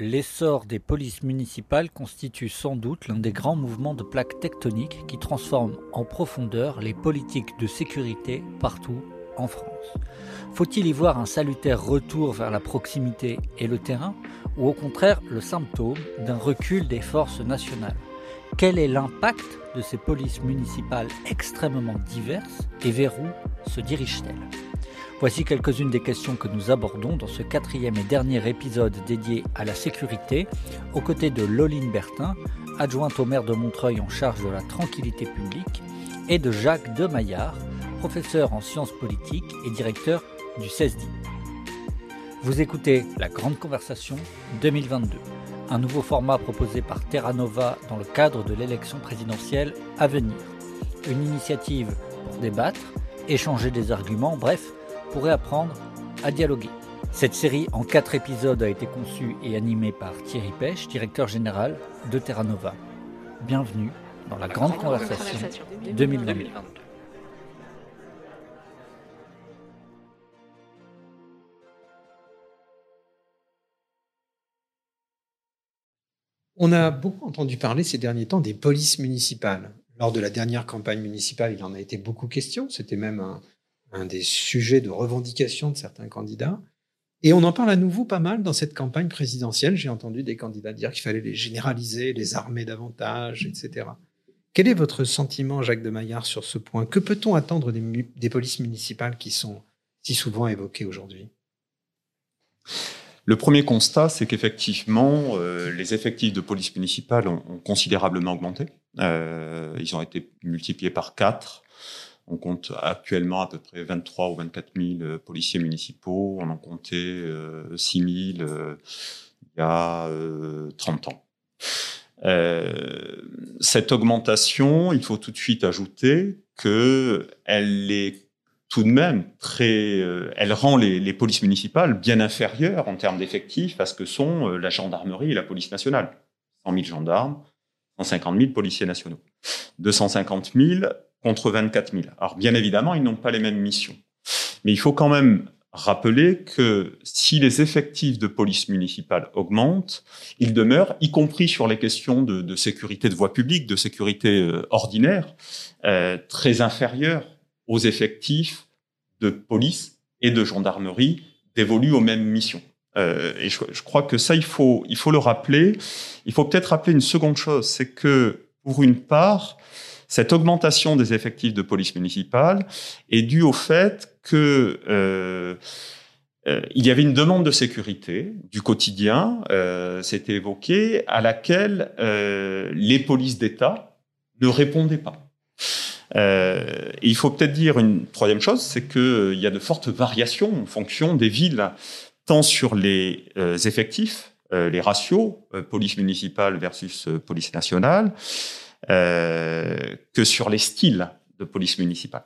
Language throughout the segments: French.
l'essor des polices municipales constitue sans doute l'un des grands mouvements de plaques tectoniques qui transforment en profondeur les politiques de sécurité partout en France. Faut-il y voir un salutaire retour vers la proximité et le terrain, ou au contraire le symptôme d'un recul des forces nationales? Quel est l'impact de ces polices municipales extrêmement diverses et vers où se dirigent-elles? Voici quelques-unes des questions que nous abordons dans ce quatrième et dernier épisode dédié à la sécurité, aux côtés de Loline Bertin, adjointe au maire de Montreuil en charge de la tranquillité publique, et de Jacques Demaillard, professeur en sciences politiques et directeur du CESDI. Vous écoutez La Grande Conversation 2022, un nouveau format proposé par Terra Nova dans le cadre de l'élection présidentielle à venir. Une initiative pour débattre, échanger des arguments, bref, pourrait apprendre à dialoguer. Cette série en quatre épisodes a été conçue et animée par Thierry Pêche, directeur général de Terra Nova. Bienvenue dans la, grande, conversation, 2022. On a beaucoup entendu parler ces derniers temps des polices municipales. Lors de la dernière campagne municipale, il en a été beaucoup question. C'était même un, un des sujets de revendication de certains candidats. Et on en parle à nouveau pas mal dans cette campagne présidentielle. J'ai entendu des candidats dire qu'il fallait les généraliser, les armer davantage, etc. Quel est votre sentiment, Jacques de Maillard, sur ce point? Que peut-on attendre des, polices municipales qui sont si souvent évoquées aujourd'hui? Le premier constat, c'est qu'effectivement, euh, les effectifs de police municipale ont, considérablement augmenté. Euh, ils ont été multipliés par 4 on compte actuellement à peu près 23 ou 24 000 euh, policiers municipaux. On en comptait 6 euh, 000 euh, il y a 30 ans. cette augmentation, il faut tout de suite ajouter qu'elle est tout de même très, elle rend les, polices municipales bien inférieures en termes d'effectifs à ce que sont la gendarmerie et la police nationale. 100 000 gendarmes, 150 000 policiers nationaux. 250 000 contre 24 000. Alors bien évidemment, ils n'ont pas les mêmes missions. Mais il faut quand même rappeler que si les effectifs de police municipale augmentent, ils demeurent, y compris sur les questions de, sécurité de voie publique, de sécurité euh, ordinaire, euh, très inférieurs aux effectifs de police et de gendarmerie dévolus aux mêmes missions. Euh, et je, je, crois que ça, il faut, il faut le rappeler. Il faut peut-être rappeler une seconde chose, c'est que pour une part, cette augmentation des effectifs de police municipale est due au fait que euh, euh, il y avait une demande de sécurité du quotidien, euh, c'était évoqué, à laquelle euh, les polices d'État ne répondaient pas. Euh, et il faut peut-être dire une troisième chose, c'est qu'il y a de fortes variations en fonction des villes, tant sur les effectifs, les ratios, police municipale versus police nationale, euh, que sur les styles de police municipale.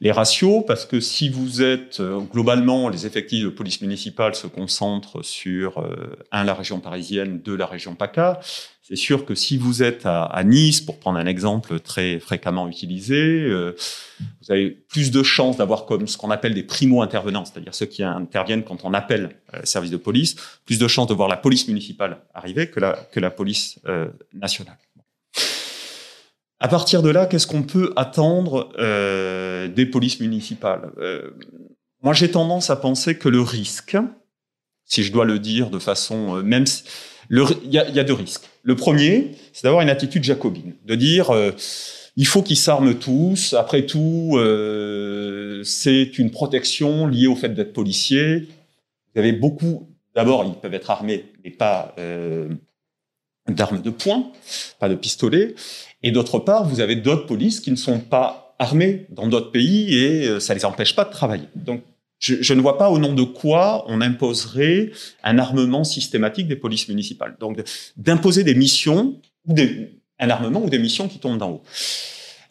Les ratios, parce que si vous êtes euh, globalement, les effectifs de police municipale se concentrent sur euh, un la région parisienne, deux la région PACA. C'est sûr que si vous êtes à, Nice, pour prendre un exemple très fréquemment utilisé, vous avez plus de chances d'avoir comme ce qu'on appelle des primo-intervenants, c'est-à-dire ceux qui interviennent quand on appelle le service de police, plus de chances de voir la police municipale arriver que la, que la police nationale. À partir de là, qu'est-ce qu'on peut attendre euh, des polices municipales? Euh, Moi, j'ai tendance à penser que le risque, si je dois le dire de façon euh, même, il y, y, a deux risques. Le premier, c'est d'avoir une attitude jacobine, de dire euh, il faut qu'ils s'arment tous. Après tout, euh, c'est une protection liée au fait d'être policier. Vous avez beaucoup. D'abord, ils peuvent être armés, mais pas d'armes de poing, pas de pistolet. Et d'autre part, vous avez d'autres polices qui ne sont pas armées dans d'autres pays et euh, ça les empêche pas de travailler. Donc, je, ne vois pas au nom de quoi on imposerait un armement systématique des polices municipales. Donc, d'imposer des missions, un armement ou des missions qui tombent d'en haut.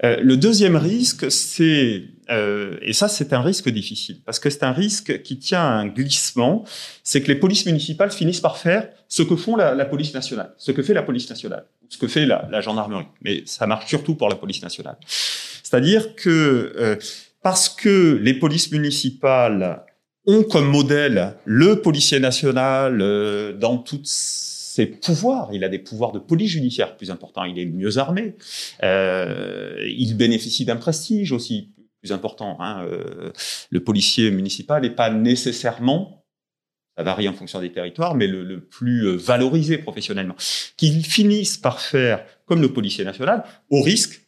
Euh, le deuxième risque, c'est, euh, et ça c'est un risque difficile, parce que c'est un risque qui tient à un glissement, c'est que les polices municipales finissent par faire ce que font la police nationale, ce que fait la police nationale, ce que fait la, gendarmerie. Mais ça marche surtout pour la police nationale. C'est-à-dire que euh, parce que les polices municipales ont comme modèle le policier national euh, dans toutes ses pouvoirs. Il a des pouvoirs de police judiciaire plus importants. Il est mieux armé. Euh, il bénéficie d'un prestige aussi plus important. Hein. Le policier municipal n'est pas nécessairement ça varie en fonction des territoires, mais le, plus euh, valorisé professionnellement, qu'ils finissent par faire comme le policier national, au risque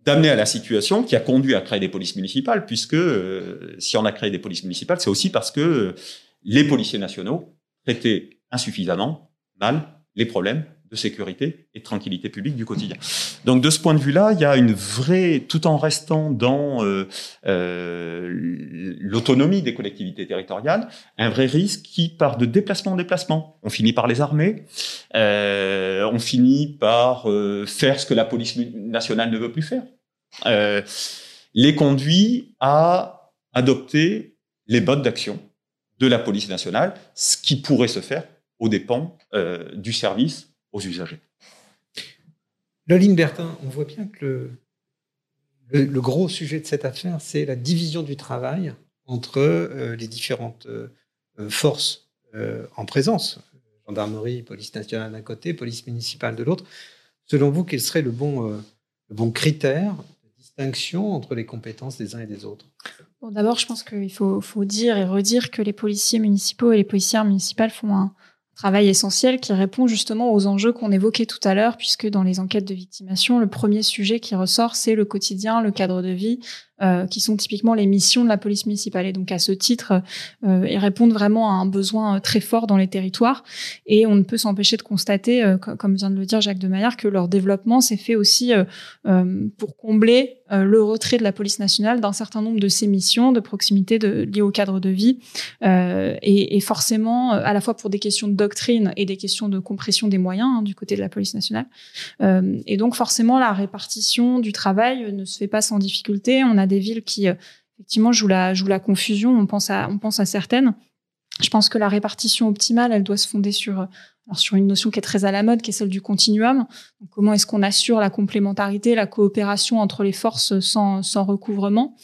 d'amener à la situation qui a conduit à créer des polices municipales, puisque euh, si on a créé des polices municipales, c'est aussi parce que euh, les policiers nationaux traitaient insuffisamment mal les problèmes de sécurité et de tranquillité publique du quotidien. Donc de ce point de vue-là, il y a une vraie, tout en restant dans euh, euh, l'autonomie des collectivités territoriales, un vrai risque qui part de déplacement en déplacement. On finit par les armer, euh, on finit par faire ce que la police nationale ne veut plus faire. Les conduit à adopter les modes d'action de la police nationale, ce qui pourrait se faire aux dépens du service aux usagers. Loline Bertin, on voit bien que le, le, gros sujet de cette affaire, c'est la division du travail entre euh, les différentes euh, forces euh, en présence. Gendarmerie, police nationale d'un côté, police municipale de l'autre. Selon vous, quel serait le bon, euh, le bon critère de distinction entre les compétences des uns et des autres? Bon, D'abord, je pense qu'il faut, faut, dire et redire que les policiers municipaux et les policières municipales font un, travail essentiel qui répond justement aux enjeux qu'on évoquait tout à l'heure, puisque dans les enquêtes de victimation, le premier sujet qui ressort, c'est le quotidien, le cadre de vie, euh, qui sont typiquement les missions de la police municipale. Et donc à ce titre, euh, ils répondent vraiment à un besoin euh, très fort dans les territoires. Et on ne peut s'empêcher de constater, euh, comme vient de le dire Jacques de Maillard, que leur développement s'est fait aussi euh, euh, pour combler le retrait de la police nationale d'un certain nombre de ses missions de proximité liées au cadre de vie. Et, et, forcément, à la fois pour des questions de doctrine et des questions de compression des moyens hein, du côté de la police nationale. et donc forcément, la répartition du travail ne se fait pas sans difficulté. On a des villes qui, effectivement, jouent la, jouent la confusion. On pense à, on pense à certaines. Je pense que la répartition optimale, elle doit se fonder sur, alors sur une notion qui est très à la mode, qui est celle du continuum. Comment est-ce qu'on assure la complémentarité, la coopération entre les forces sans, sans recouvrement?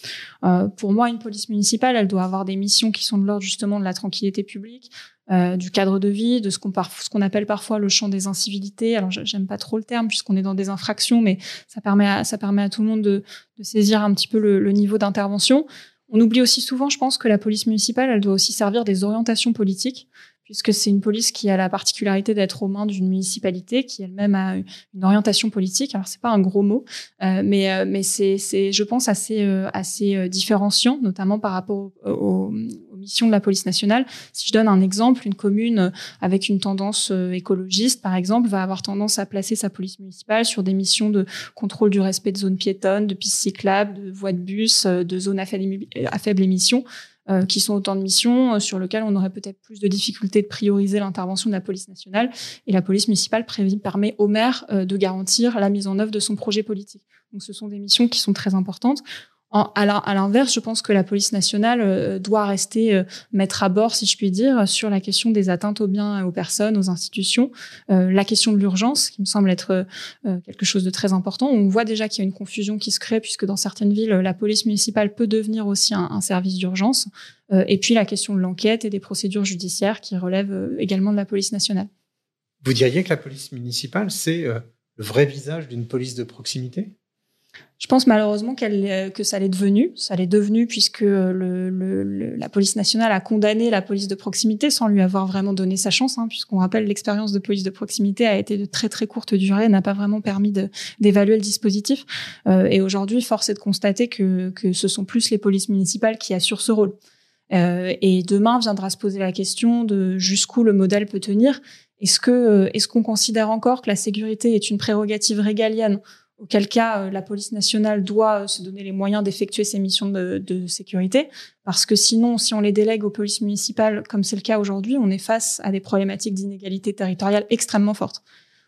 Euh, Pour moi, une police municipale, elle doit avoir des missions qui sont de l'ordre justement de la tranquillité publique, euh, du cadre de vie, de ce qu'on ce qu'on appelle parfois le champ des incivilités. Alors j'aime pas trop le terme puisqu'on est dans des infractions, mais ça permet à, ça permet à tout le monde de, de saisir un petit peu le, le niveau d'intervention. On oublie aussi souvent, je pense, que la police municipale, elle doit aussi servir des orientations politiques puisque c'est une police qui a la particularité d'être aux mains d'une municipalité qui elle-même a une orientation politique. Alors c'est pas un gros mot, euh, mais euh, mais c'est c'est je pense assez euh, assez différenciant, notamment par rapport aux, missions de la police nationale. Si je donne un exemple, une commune avec une tendance écologiste, par exemple, va avoir tendance à placer sa police municipale sur des missions de contrôle du respect de zones piétonnes, de pistes cyclables, de voies de bus, de zones à à faible émission euh, qui sont autant de missions euh, sur lesquelles on aurait peut-être plus de difficultés de prioriser l'intervention de la police nationale. Et la police municipale permet au maire euh, de garantir la mise en œuvre de son projet politique. Donc ce sont des missions qui sont très importantes. En, à l'inverse, je pense que la police nationale euh, doit rester euh, mettre à bord, si je puis dire, sur la question des atteintes aux biens, aux personnes, aux institutions, euh, la question de l'urgence, qui me semble être quelque chose de très important. On voit déjà qu'il y a une confusion qui se crée, puisque dans certaines villes, la police municipale peut devenir aussi un, service d'urgence. Et puis la question de l'enquête et des procédures judiciaires qui relèvent également de la police nationale. Vous diriez que la police municipale, c'est le vrai visage d'une police de proximité? Je pense malheureusement qu'elle, que ça l'est devenu. Ça l'est devenu puisque le, la police nationale a condamné la police de proximité sans lui avoir vraiment donné sa chance, hein, puisqu'on rappelle l'expérience de police de proximité a été de très très courte durée, n'a pas vraiment permis d'évaluer le dispositif. Euh, et aujourd'hui, force est de constater que, ce sont plus les polices municipales qui assurent ce rôle. Euh, et demain viendra se poser la question de jusqu'où le modèle peut tenir. Est-ce est-ce qu'on considère encore que la sécurité est une prérogative régalienne auquel cas euh, la police nationale doit euh, se donner les moyens d'effectuer ses missions de, de, sécurité, parce que sinon, si on les délègue aux polices municipales, comme c'est le cas aujourd'hui, on est face à des problématiques d'inégalité territoriale extrêmement fortes.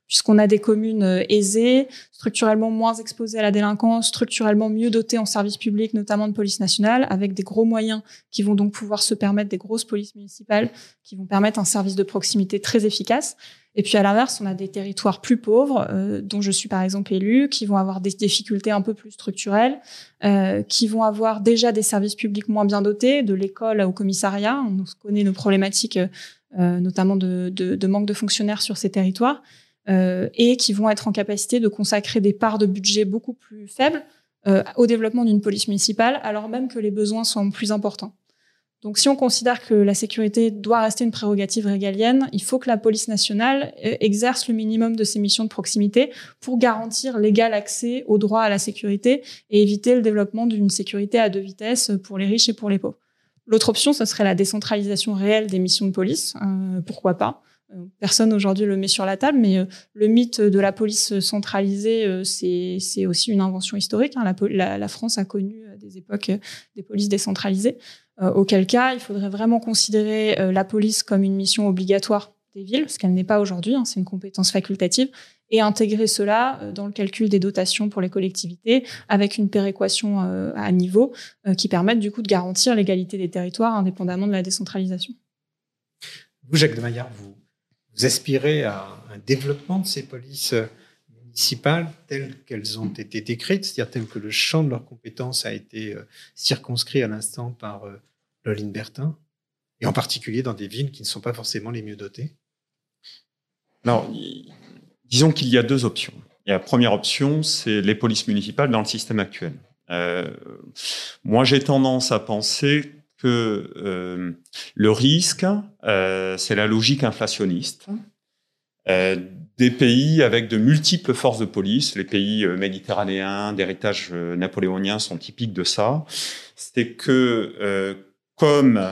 Puisqu'on a des communes euh, aisées, structurellement moins exposées à la délinquance, structurellement mieux dotées en services publics, notamment de police nationale, avec des gros moyens qui vont donc pouvoir se permettre des grosses polices municipales, qui vont permettre un service de proximité très efficace. Et puis à l'inverse, on a des territoires plus pauvres, euh, dont je suis par exemple élue, qui vont avoir des difficultés un peu plus structurelles, euh, qui vont avoir déjà des services publics moins bien dotés, de l'école au commissariat. On connaît nos problématiques, notamment de, manque de fonctionnaires sur ces territoires, euh, et qui vont être en capacité de consacrer des parts de budget beaucoup plus faibles euh, au développement d'une police municipale, alors même que les besoins sont plus importants. Donc si on considère que la sécurité doit rester une prérogative régalienne, il faut que la police nationale euh, exerce le minimum de ses missions de proximité pour garantir l'égal accès au droit à la sécurité et éviter le développement d'une sécurité à deux vitesses pour les riches et pour les pauvres. L'autre option, ce serait la décentralisation réelle des missions de police. Euh, pourquoi pas Personne aujourd'hui le met sur la table, mais le mythe de la police centralisée, c'est aussi une invention historique. Hein. La, France a connu des époques des polices décentralisées. Euh, auquel cas, il faudrait vraiment considérer euh, la police comme une mission obligatoire des villes, ce qu'elle n'est pas aujourd'hui, hein, c'est une compétence facultative, et intégrer cela euh, dans le calcul des dotations pour les collectivités avec une péréquation à niveau qui permette du coup de garantir l'égalité des territoires indépendamment de la décentralisation. Vous, Jacques de Maillard, vous, vous aspirez à un développement de ces polices municipales telles qu'elles ont été décrites, c'est-à-dire telles que le champ de leurs compétences a été euh, circonscrit à l'instant par euh, Loline Bertin, et en particulier dans des villes qui ne sont pas forcément les mieux dotées? Alors, disons qu'il y a deux options. La première option, c'est les polices municipales dans le système actuel. Euh, moi, j'ai tendance à penser que euh, le risque, euh, c'est la logique inflationniste. Euh, des pays avec de multiples forces de police. Les pays méditerranéens d'héritage napoléonien sont typiques de ça. C'est que comme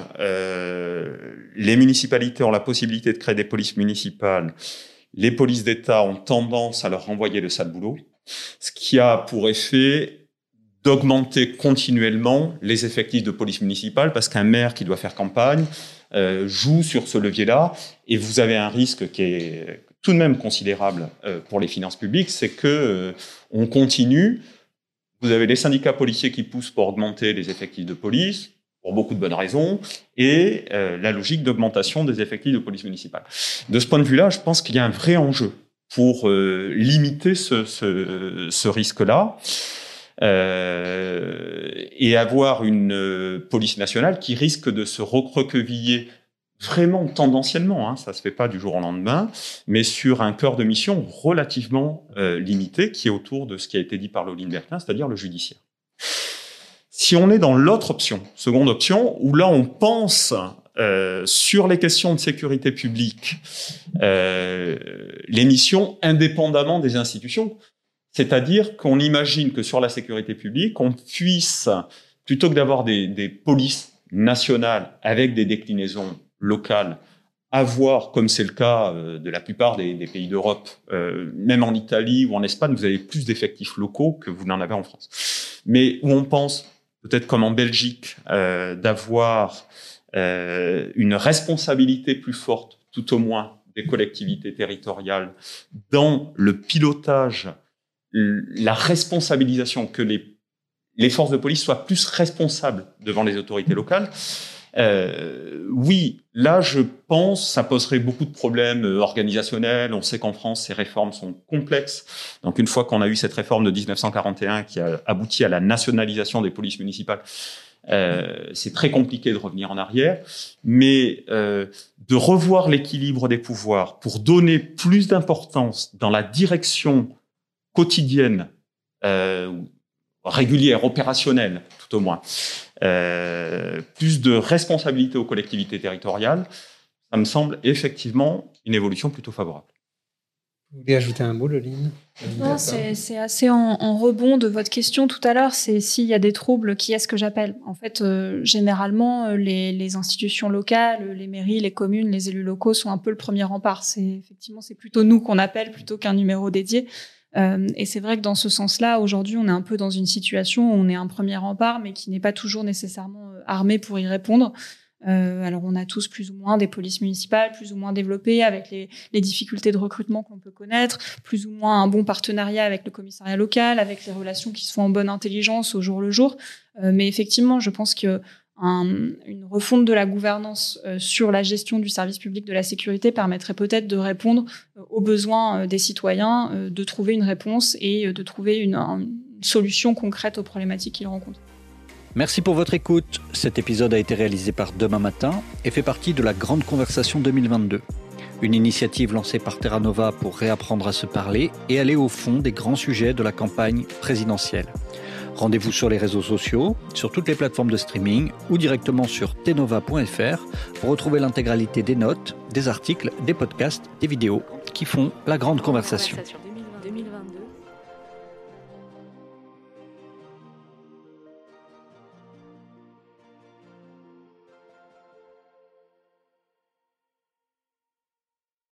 les municipalités ont la possibilité de créer des polices municipales, les polices d'État ont tendance à leur renvoyer le sale boulot, ce qui a pour effet d'augmenter continuellement les effectifs de police municipale, parce qu'un maire qui doit faire campagne euh, joue sur ce levier-là, et vous avez un risque qui est tout de même considérable euh, pour les finances publiques, c'est que euh, on continue. Vous avez les syndicats policiers qui poussent pour augmenter les effectifs de police, pour beaucoup de bonnes raisons, et euh, la logique d'augmentation des effectifs de police municipale. De ce point de vue-là, je pense qu'il y a un vrai enjeu pour limiter ce, ce, ce risque-là. Euh, et avoir une police nationale qui risque de se recroqueviller vraiment tendanciellement, hein, ça se fait pas du jour au lendemain, mais sur un cœur de mission relativement euh, limité qui est autour de ce qui a été dit par Loline Bertin, c'est-à-dire le judiciaire. Si on est dans l'autre option, seconde option, où là on pense euh, sur les questions de sécurité publique, euh, les missions indépendamment des institutions, c'est-à-dire qu'on imagine que sur la sécurité publique, on puisse, plutôt que d'avoir des, des polices nationales avec des déclinaisons locales, avoir, comme c'est le cas euh, de la plupart des, des pays d'Europe, euh, même en Italie ou en Espagne, vous avez plus d'effectifs locaux que vous n'en avez en France. Mais où on pense, peut-être comme en Belgique, euh, d'avoir une responsabilité plus forte, tout au moins des collectivités territoriales, dans le pilotage, la responsabilisation, que les, les forces de police soient plus responsables devant les autorités locales. Euh, oui, là, je pense, ça poserait beaucoup de problèmes euh, organisationnels. On sait qu'en France, ces réformes sont complexes. Donc, une fois qu'on a eu cette réforme de 1941 qui a abouti à la nationalisation des polices municipales, euh, c'est très compliqué de revenir en arrière. Mais euh, de revoir l'équilibre des pouvoirs pour donner plus d'importance dans la direction quotidienne, euh, régulière, opérationnelle, tout au moins, euh, plus de responsabilité aux collectivités territoriales, ça me semble effectivement une évolution plutôt favorable. Vous voulez ajouter un mot, Loline? Non, c'est assez en, en, rebond de votre question tout à l'heure. C'est s'il y a des troubles, qui est-ce que j'appelle? En fait, euh, généralement, les, les, institutions locales, les mairies, les communes, les élus locaux sont un peu le premier rempart. C'est effectivement, c'est plutôt nous qu'on appelle plutôt qu'un numéro dédié. Euh, et c'est vrai que dans ce sens-là, aujourd'hui, on est un peu dans une situation où on est un premier rempart, mais qui n'est pas toujours nécessairement euh, armé pour y répondre. Euh, alors on a tous plus ou moins des polices municipales plus ou moins développées avec les, difficultés de recrutement qu'on peut connaître, plus ou moins un bon partenariat avec le commissariat local, avec les relations qui se font en bonne intelligence au jour le jour. Mais effectivement, je pense que une refonte de la gouvernance euh, sur la gestion du service public de la sécurité permettrait peut-être de répondre euh, aux besoins euh, des citoyens, de trouver une réponse et de trouver une, une solution concrète aux problématiques qu'ils rencontrent. Merci pour votre écoute. Cet épisode a été réalisé par Demain Matin et fait partie de la Grande Conversation 2022, une initiative lancée par Terra Nova pour réapprendre à se parler et aller au fond des grands sujets de la campagne présidentielle. Rendez-vous sur les réseaux sociaux, sur toutes les plateformes de streaming ou directement sur tenova.fr pour retrouver l'intégralité des notes, des articles, des podcasts, des vidéos qui font la grande conversation.